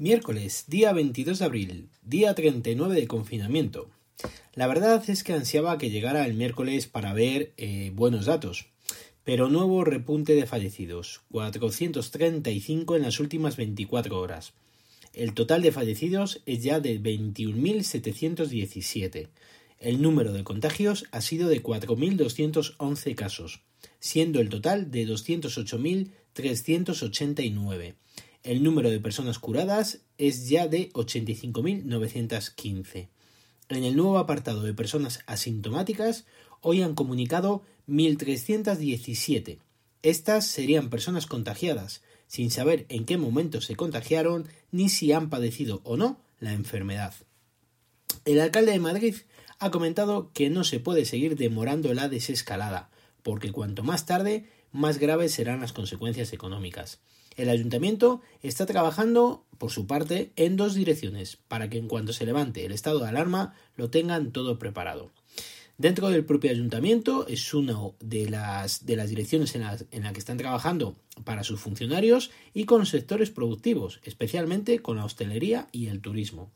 Miércoles, día 22 de abril, día 39 de confinamiento. La verdad es que ansiaba que llegara el miércoles para ver eh, buenos datos, pero nuevo repunte de fallecidos, 435 en las últimas 24 horas. El total de fallecidos es ya de 21.717. El número de contagios ha sido de 4.211 casos, siendo el total de 208.389 el número de personas curadas es ya de 85.915. En el nuevo apartado de personas asintomáticas, hoy han comunicado 1.317. Estas serían personas contagiadas, sin saber en qué momento se contagiaron ni si han padecido o no la enfermedad. El alcalde de Madrid ha comentado que no se puede seguir demorando la desescalada, porque cuanto más tarde, más graves serán las consecuencias económicas. El ayuntamiento está trabajando, por su parte, en dos direcciones, para que en cuanto se levante el estado de alarma lo tengan todo preparado. Dentro del propio ayuntamiento es una de las, de las direcciones en la, en la que están trabajando para sus funcionarios y con sectores productivos, especialmente con la hostelería y el turismo.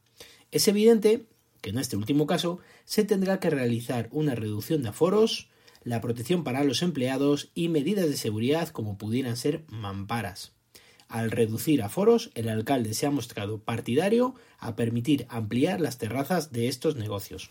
Es evidente que en este último caso se tendrá que realizar una reducción de aforos, la protección para los empleados y medidas de seguridad como pudieran ser mamparas. Al reducir aforos, el alcalde se ha mostrado partidario a permitir ampliar las terrazas de estos negocios.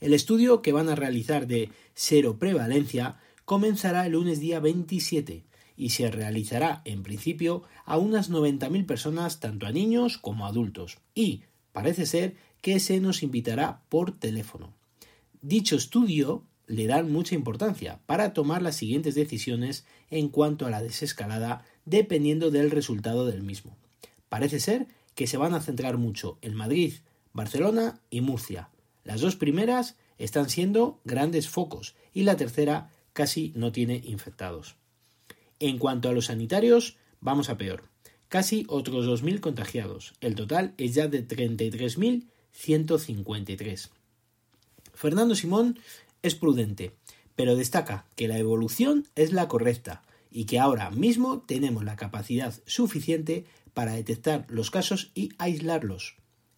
El estudio que van a realizar de cero prevalencia comenzará el lunes día 27 y se realizará en principio a unas 90.000 personas, tanto a niños como a adultos, y parece ser que se nos invitará por teléfono. Dicho estudio le dan mucha importancia para tomar las siguientes decisiones en cuanto a la desescalada dependiendo del resultado del mismo. Parece ser que se van a centrar mucho en Madrid, Barcelona y Murcia. Las dos primeras están siendo grandes focos y la tercera casi no tiene infectados. En cuanto a los sanitarios, vamos a peor. Casi otros 2.000 contagiados. El total es ya de 33.153. Fernando Simón es prudente, pero destaca que la evolución es la correcta y que ahora mismo tenemos la capacidad suficiente para detectar los casos y aislarlos.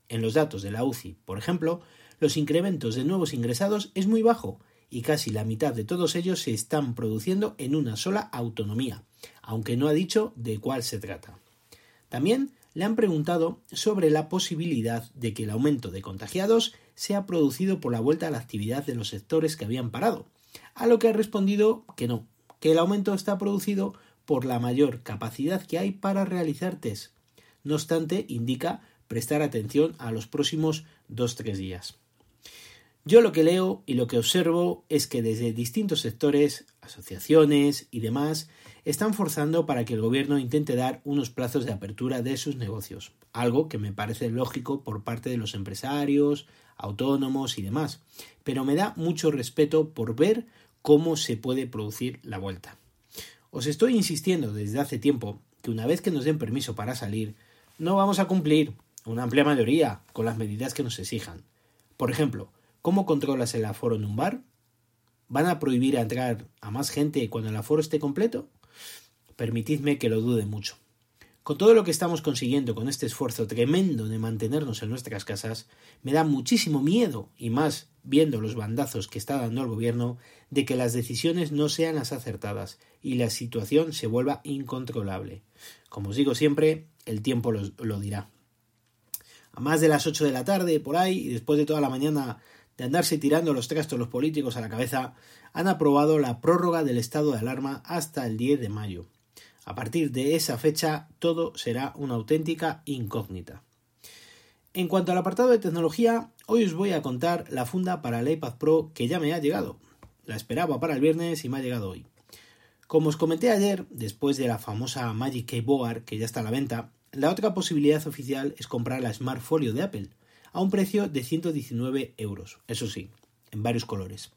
En los datos de la UCI, por ejemplo, los incrementos de nuevos ingresados es muy bajo y casi la mitad de todos ellos se están produciendo en una sola autonomía, aunque no ha dicho de cuál se trata. También le han preguntado sobre la posibilidad de que el aumento de contagiados sea producido por la vuelta a la actividad de los sectores que habían parado, a lo que ha respondido que no, que el aumento está producido por la mayor capacidad que hay para realizar test. No obstante, indica prestar atención a los próximos 2-3 días. Yo lo que leo y lo que observo es que desde distintos sectores, asociaciones y demás están forzando para que el gobierno intente dar unos plazos de apertura de sus negocios, algo que me parece lógico por parte de los empresarios, autónomos y demás, pero me da mucho respeto por ver cómo se puede producir la vuelta. Os estoy insistiendo desde hace tiempo que una vez que nos den permiso para salir, no vamos a cumplir una amplia mayoría con las medidas que nos exijan. Por ejemplo, ¿cómo controlas el aforo en un bar? ¿Van a prohibir entrar a más gente cuando el aforo esté completo? Permitidme que lo dude mucho. Con todo lo que estamos consiguiendo con este esfuerzo tremendo de mantenernos en nuestras casas, me da muchísimo miedo, y más viendo los bandazos que está dando el gobierno, de que las decisiones no sean las acertadas y la situación se vuelva incontrolable. Como os digo siempre, el tiempo lo, lo dirá. A más de las ocho de la tarde, por ahí, y después de toda la mañana de andarse tirando los trastos los políticos a la cabeza, han aprobado la prórroga del estado de alarma hasta el 10 de mayo. A partir de esa fecha todo será una auténtica incógnita. En cuanto al apartado de tecnología, hoy os voy a contar la funda para el iPad Pro que ya me ha llegado. La esperaba para el viernes y me ha llegado hoy. Como os comenté ayer, después de la famosa Magic Keyboard que ya está a la venta, la otra posibilidad oficial es comprar la Smart Folio de Apple a un precio de 119 euros, eso sí, en varios colores.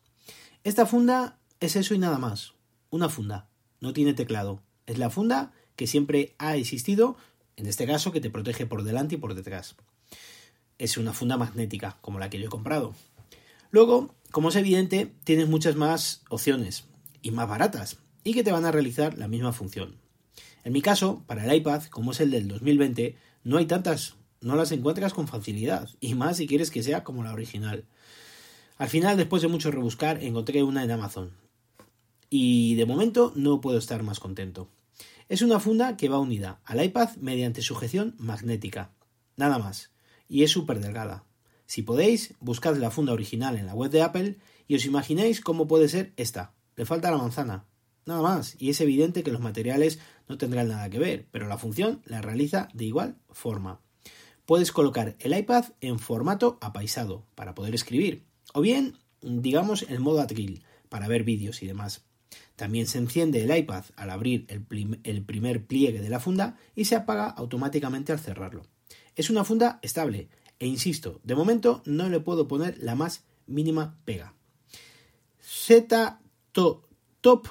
Esta funda es eso y nada más, una funda, no tiene teclado, es la funda que siempre ha existido, en este caso que te protege por delante y por detrás. Es una funda magnética, como la que yo he comprado. Luego, como es evidente, tienes muchas más opciones y más baratas y que te van a realizar la misma función. En mi caso, para el iPad, como es el del 2020, no hay tantas, no las encuentras con facilidad, y más si quieres que sea como la original. Al final, después de mucho rebuscar, encontré una en Amazon. Y de momento no puedo estar más contento. Es una funda que va unida al iPad mediante sujeción magnética. Nada más. Y es súper delgada. Si podéis, buscad la funda original en la web de Apple y os imagináis cómo puede ser esta. Le falta la manzana. Nada más. Y es evidente que los materiales no tendrán nada que ver, pero la función la realiza de igual forma. Puedes colocar el iPad en formato apaisado para poder escribir, o bien, digamos, en modo atril para ver vídeos y demás. También se enciende el iPad al abrir el, primer pliegue de la funda y se apaga automáticamente al cerrarlo. Es una funda estable e insisto, de momento no le puedo poner la más mínima pega. Z Top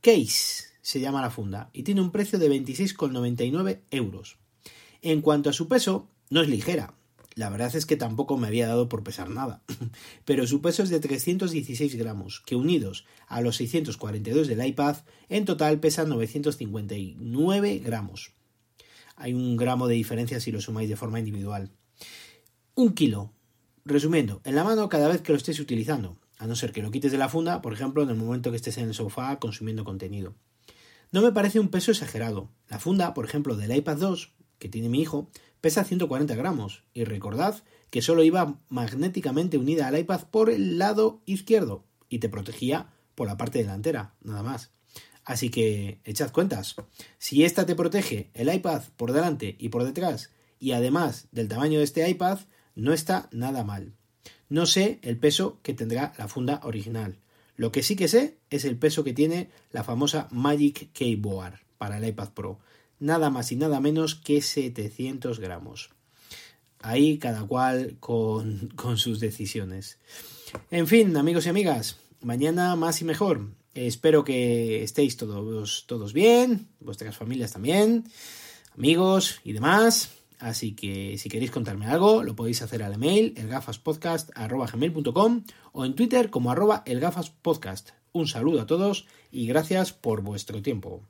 Case se llama la funda y tiene un precio de 26,99 euros. En cuanto a su peso, no es ligera, la verdad es que tampoco me había dado por pesar nada, pero su peso es de 316 gramos, que unidos a los 642 del iPad, en total pesan 959 gramos. Hay un gramo de diferencia si lo sumáis de forma individual. Un kilo. Resumiendo, en la mano cada vez que lo estés utilizando, a no ser que lo quites de la funda, por ejemplo, en el momento que estés en el sofá consumiendo contenido. No me parece un peso exagerado. La funda, por ejemplo, del iPad 2, que tiene mi hijo, pesa 140 gramos y recordad que solo iba magnéticamente unida al iPad por el lado izquierdo y te protegía por la parte delantera, nada más. Así que echad cuentas. Si esta te protege el iPad por delante y por detrás y además del tamaño de este iPad, no está nada mal. No sé el peso que tendrá la funda original. Lo que sí que sé es el peso que tiene la famosa Magic Keyboard para el iPad Pro nada más y nada menos que 700 gramos. Ahí cada cual con, con sus decisiones. En fin, amigos y amigas, mañana más y mejor. Espero que estéis todos, todos bien, vuestras familias también, amigos y demás. Así que si queréis contarme algo, lo podéis hacer al email elgafaspodcast.com o en Twitter como arroba elgafaspodcast. Un saludo a todos y gracias por vuestro tiempo.